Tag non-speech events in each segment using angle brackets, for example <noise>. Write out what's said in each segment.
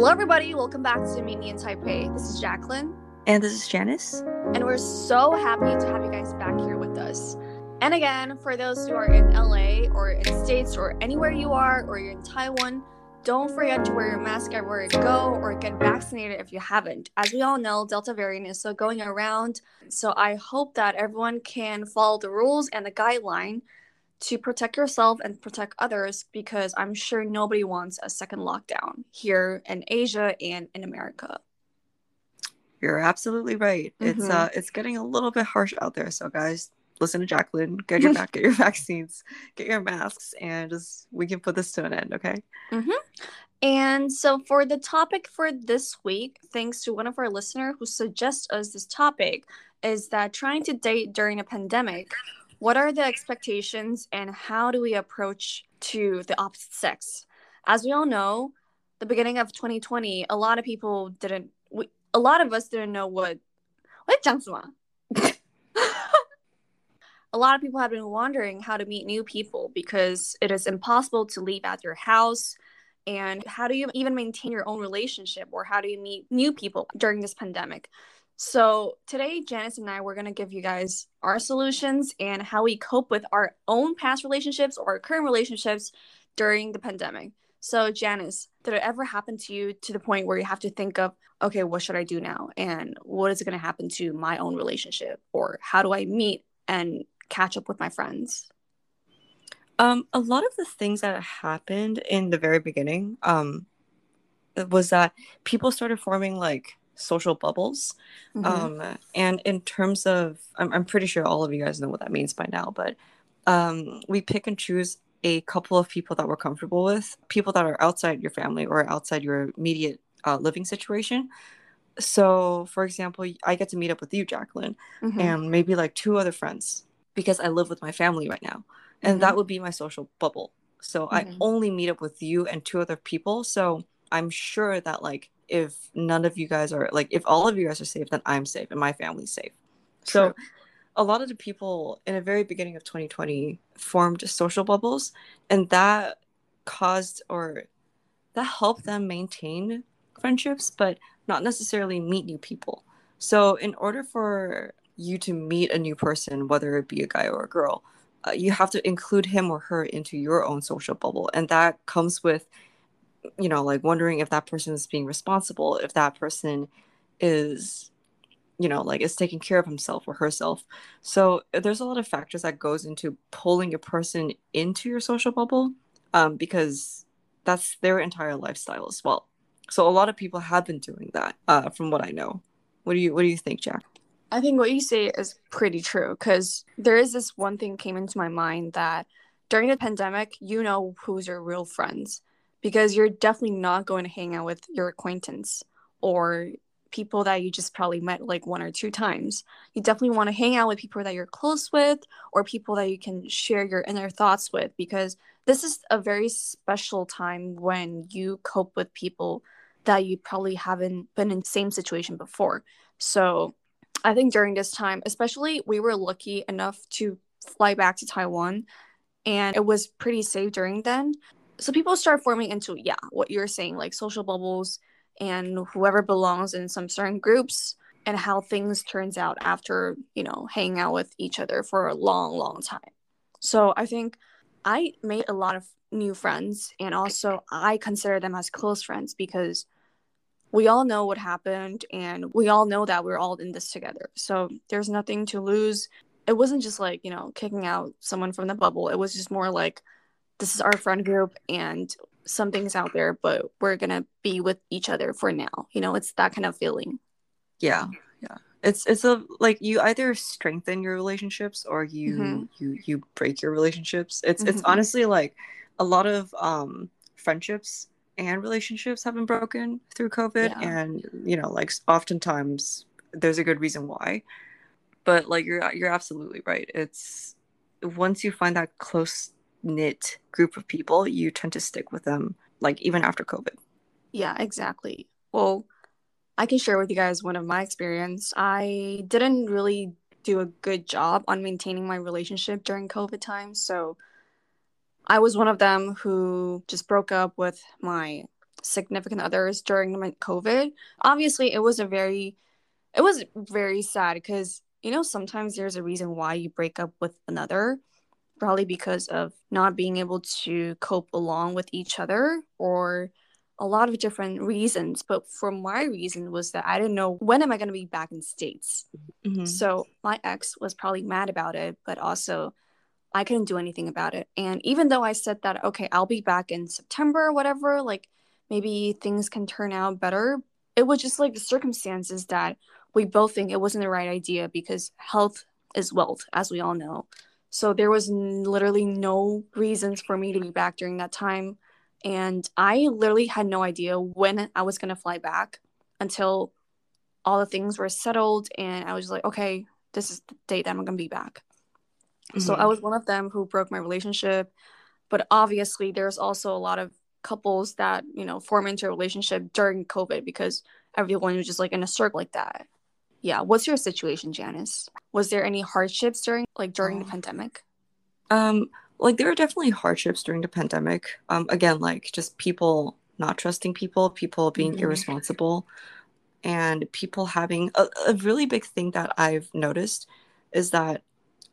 Hello, everybody. Welcome back to Meet Me in Taipei. This is Jacqueline. And this is Janice. And we're so happy to have you guys back here with us. And again, for those who are in LA or in States or anywhere you are, or you're in Taiwan, don't forget to wear your mask everywhere you go or get vaccinated if you haven't. As we all know, Delta variant is still going around. So I hope that everyone can follow the rules and the guideline to protect yourself and protect others because I'm sure nobody wants a second lockdown here in Asia and in America. You're absolutely right. Mm-hmm. It's uh it's getting a little bit harsh out there. So guys, listen to Jacqueline, get your <laughs> back, get your vaccines, get your masks, and just we can put this to an end, okay? Mm-hmm. And so for the topic for this week, thanks to one of our listeners who suggests us this topic, is that trying to date during a pandemic what are the expectations and how do we approach to the opposite sex? As we all know, the beginning of 2020, a lot of people didn't. We, a lot of us didn't know what. What <laughs> a lot of people have been wondering how to meet new people because it is impossible to leave at your house. And how do you even maintain your own relationship or how do you meet new people during this pandemic? So, today, Janice and I, we're going to give you guys our solutions and how we cope with our own past relationships or current relationships during the pandemic. So, Janice, did it ever happen to you to the point where you have to think of, okay, what should I do now? And what is going to happen to my own relationship? Or how do I meet and catch up with my friends? Um, a lot of the things that happened in the very beginning um, was that people started forming like social bubbles. Mm-hmm. Um, and in terms of, I'm, I'm pretty sure all of you guys know what that means by now, but um, we pick and choose a couple of people that we're comfortable with, people that are outside your family or outside your immediate uh, living situation. So, for example, I get to meet up with you, Jacqueline, mm-hmm. and maybe like two other friends because I live with my family right now. And mm-hmm. that would be my social bubble. So, I mm-hmm. only meet up with you and two other people. So, I'm sure that like if none of you guys are like if all of you guys are safe then i'm safe and my family's safe True. so a lot of the people in the very beginning of 2020 formed social bubbles and that caused or that helped them maintain friendships but not necessarily meet new people so in order for you to meet a new person whether it be a guy or a girl uh, you have to include him or her into your own social bubble and that comes with you know like wondering if that person is being responsible if that person is you know like is taking care of himself or herself. So there's a lot of factors that goes into pulling a person into your social bubble um, because that's their entire lifestyle as well. So a lot of people have been doing that uh, from what i know. What do you what do you think jack? I think what you say is pretty true because there is this one thing came into my mind that during the pandemic you know who's your real friends because you're definitely not going to hang out with your acquaintance or people that you just probably met like one or two times. You definitely want to hang out with people that you're close with or people that you can share your inner thoughts with because this is a very special time when you cope with people that you probably haven't been in the same situation before. So I think during this time, especially we were lucky enough to fly back to Taiwan and it was pretty safe during then so people start forming into yeah what you're saying like social bubbles and whoever belongs in some certain groups and how things turns out after you know hanging out with each other for a long long time. So i think i made a lot of new friends and also i consider them as close friends because we all know what happened and we all know that we're all in this together. So there's nothing to lose. It wasn't just like you know kicking out someone from the bubble. It was just more like this is our friend group and something's out there, but we're gonna be with each other for now. You know, it's that kind of feeling. Yeah, yeah. It's it's a like you either strengthen your relationships or you mm-hmm. you you break your relationships. It's mm-hmm. it's honestly like a lot of um friendships and relationships have been broken through COVID, yeah. and you know, like oftentimes there's a good reason why. But like you're you're absolutely right. It's once you find that close knit group of people, you tend to stick with them, like even after COVID. Yeah, exactly. Well, I can share with you guys one of my experience. I didn't really do a good job on maintaining my relationship during COVID time. So I was one of them who just broke up with my significant others during COVID. Obviously, it was a very, it was very sad because you know sometimes there's a reason why you break up with another, probably because of not being able to cope along with each other or a lot of different reasons. But for my reason was that I didn't know when am I going to be back in states. Mm-hmm. So my ex was probably mad about it, but also I couldn't do anything about it. And even though I said that, okay, I'll be back in September or whatever, like maybe things can turn out better, it was just like the circumstances that we both think it wasn't the right idea because health is wealth, as we all know. So there was n- literally no reasons for me to be back during that time. And I literally had no idea when I was going to fly back until all the things were settled. And I was like, okay, this is the date that I'm going to be back. Mm-hmm. So I mm-hmm. was one of them who broke my relationship. But obviously, there's also a lot of couples that, you know, form into a relationship during COVID because everyone was just like in a circle like that. Yeah. What's your situation, Janice? Was there any hardships during like during the oh. pandemic? Um, like there were definitely hardships during the pandemic. Um, again, like just people not trusting people, people being mm-hmm. irresponsible, and people having a, a really big thing that I've noticed is that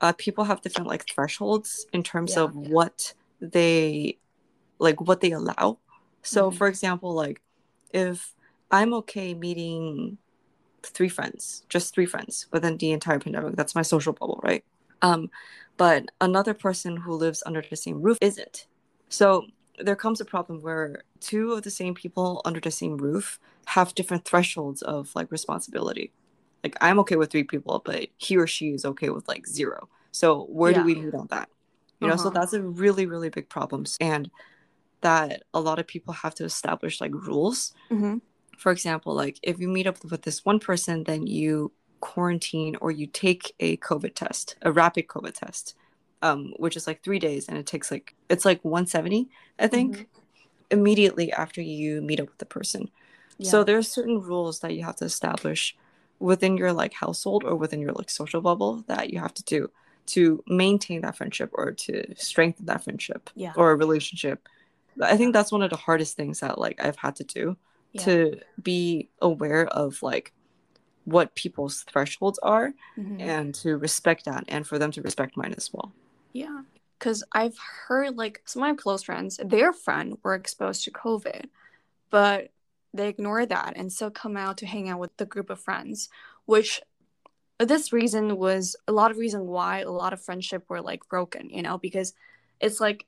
uh, people have different like thresholds in terms yeah. of what they like what they allow so mm-hmm. for example like if i'm okay meeting three friends just three friends within the entire pandemic. That's my social bubble right? Um but another person who lives under the same roof isn't. So there comes a problem where two of the same people under the same roof have different thresholds of like responsibility. Like i'm okay with three people but he or she is okay with like zero. So where yeah. do we meet on that? You know uh-huh. so that's a really really big problem. And that a lot of people have to establish like rules mm-hmm. For example like if you meet up with this one person then you quarantine or you take a covid test a rapid covid test um, which is like three days and it takes like it's like 170 i think mm-hmm. immediately after you meet up with the person yeah. so there are certain rules that you have to establish within your like household or within your like social bubble that you have to do to maintain that friendship or to strengthen that friendship yeah. or a relationship i think that's one of the hardest things that like i've had to do yeah. to be aware of like what people's thresholds are mm-hmm. and to respect that and for them to respect mine as well yeah because i've heard like some of my close friends their friend were exposed to covid but they ignore that and still come out to hang out with the group of friends which this reason was a lot of reason why a lot of friendship were like broken you know because it's like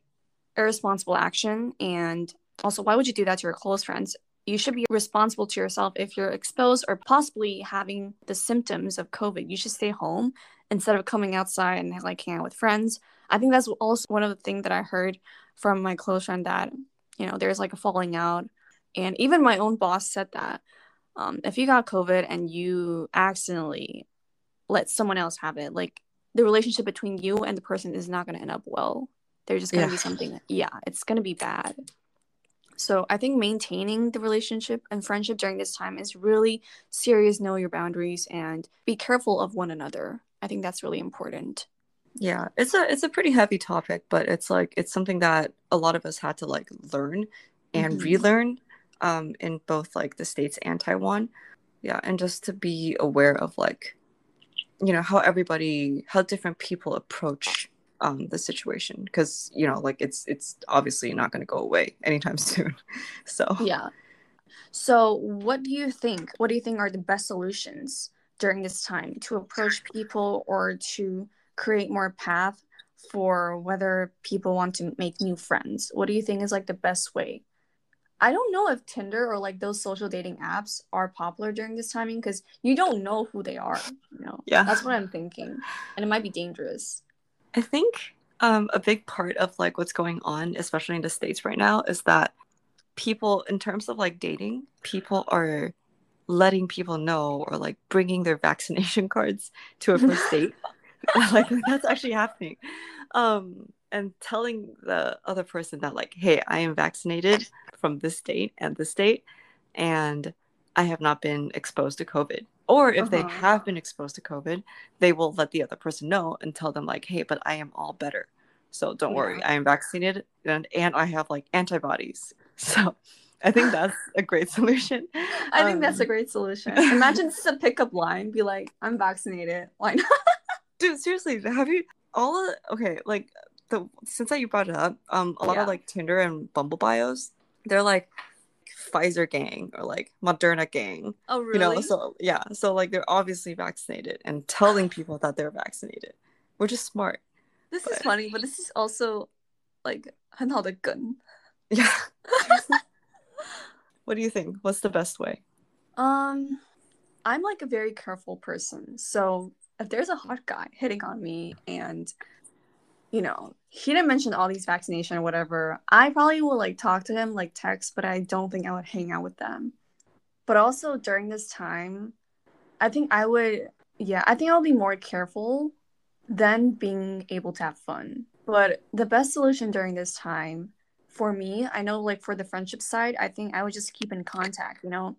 irresponsible action and also why would you do that to your close friends you should be responsible to yourself if you're exposed or possibly having the symptoms of covid. You should stay home instead of coming outside and like hang out with friends. I think that's also one of the things that i heard from my close friend that you know there's like a falling out. And even my own boss said that um, if you got covid and you accidentally let someone else have it like the relationship between you and the person is not going to end up well. There's just going to yeah. be something yeah it's going to be bad so i think maintaining the relationship and friendship during this time is really serious know your boundaries and be careful of one another. I think that's really important. Yeah it's a it's a pretty heavy topic but it's like it's something that a lot of us had to like learn and mm-hmm. relearn um in both like the states and taiwan. Yeah and just to be aware of like you know how everybody how different people approach um, the situation because you know like it's it's obviously not going to go away anytime <laughs> soon so. Yeah. So what do you think what do you think are the best solutions during this time to approach people or to create more path for whether people want to make new friends? What do you think is like the best way? I don't know if Tinder or like those social dating apps are popular during this timing because you don't know who they are. You know, yeah, that's what I'm thinking, and it might be dangerous. I think um, a big part of like what's going on, especially in the states right now, is that people, in terms of like dating, people are letting people know or like bringing their <laughs> vaccination cards to a first <laughs> date. <laughs> like that's actually happening. Um, and telling the other person that like hey i am vaccinated from this date and this date and i have not been exposed to covid or if uh-huh. they have been exposed to covid they will let the other person know and tell them like hey but i am all better so don't yeah. worry i am vaccinated and, and i have like antibodies <laughs> so I think that's a great <laughs> solution. I think um, that's a um, great solution. <laughs> Imagine this is a pickup line. Be like, I'm vaccinated. Why not? Dude, seriously, have you all of, okay, like the since that you brought it up, um a lot yeah. of like Tinder and Bumble bios, they're like Pfizer gang or like Moderna gang. Oh really? You know, so yeah. So like they're obviously vaccinated and telling people <sighs> that they're vaccinated. Which is smart. This but... is funny, but this is also like 很好的梗. <laughs> Yeah. <laughs> what do you think? What's the best way? Um, I'm like a very careful person. So if there's a hot guy hitting on me and you know, he didn't mention all these vaccination or whatever, I probably will like talk to him like text, but I don't think I would hang out with them. But also during this time, I think I would yeah, I think I'll be more careful than being able to have fun. But the best solution during this time for me, I know like for the friendship side, I think I would just keep in contact, you know.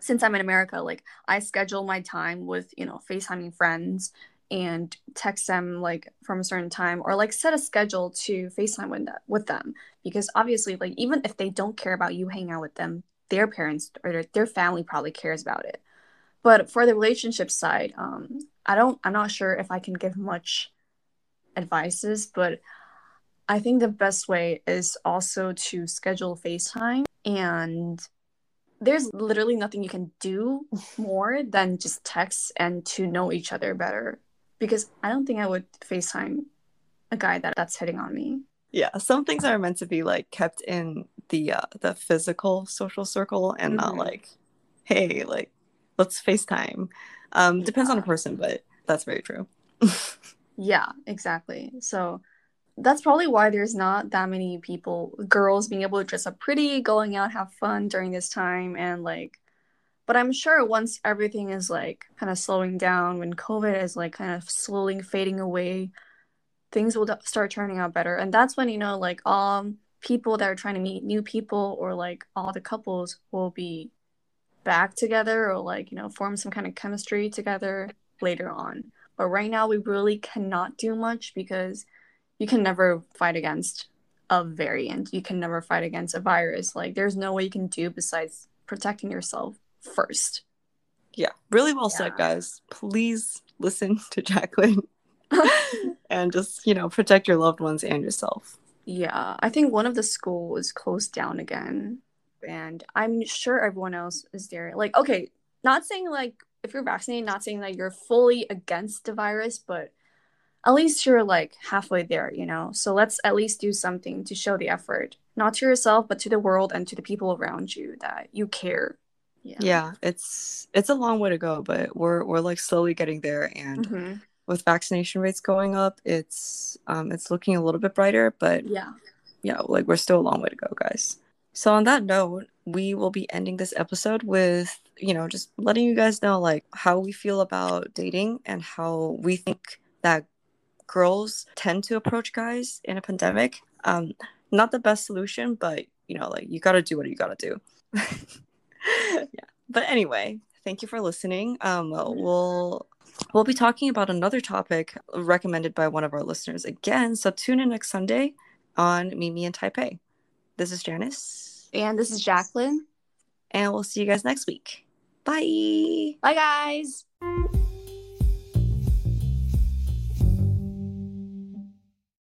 Since I'm in America, like I schedule my time with, you know, FaceTiming friends and text them like from a certain time or like set a schedule to FaceTime with, with them. Because obviously like even if they don't care about you hanging out with them, their parents or their, their family probably cares about it. But for the relationship side, um, I don't I'm not sure if I can give much advices, but I think the best way is also to schedule FaceTime. And there's literally nothing you can do <laughs> more than just text and to know each other better because I don't think I would FaceTime a guy that that's hitting on me. Yeah, some things are meant to be like kept in the uh, the physical social circle and mm-hmm. not like hey, like let's FaceTime. Um depends on the person, but that's very true. <laughs> Yeah, exactly. So that's probably why there's not that many people, girls being able to dress up pretty, going out, have fun during this time. And like, but I'm sure once everything is like kind of slowing down, when COVID is like kind of slowly fading away, things will start turning out better. And that's when, you know, like, um, people that are trying to meet new people or like all the couples will be back together or like, you know, form some kind of chemistry together later on. But right now, we really cannot do much because you can never fight against a variant. You can never fight against a virus. Like, there's no way you can do besides protecting yourself first. Yeah, really well yeah. said, guys. Please listen to <laughs> Jacqueline <laughs> and just, you know, protect your loved ones and yourself. Yeah, I think one of the school is closed down again. And I'm sure everyone else is there. Like, okay, not saying like if you're vaccinated, not saying that you're fully against the virus, but at least you're like halfway there, you know? So let's at least do something to show the effort, not to yourself, but to the world and to the people around you that you care. Yeah. Yeah, it's it's a long way to go, but we're we're like slowly getting there and mm-hmm. with vaccination rates going up, it's um it's looking a little bit brighter, but yeah. Yeah, like we're still a long way to go, guys. So on that note, we will be ending this episode with, you know, just letting you guys know like how we feel about dating and how we think that girls tend to approach guys in a pandemic. Um not the best solution, but you know, like you got to do what you got to do. <laughs> <laughs> yeah. But anyway, thank you for listening. Um we'll we'll be talking about another topic recommended by one of our listeners again. So tune in next Sunday on Meet Me in Taipei. This is Janice. And this is Jacqueline. And we'll see you guys next week. Bye. Bye, guys.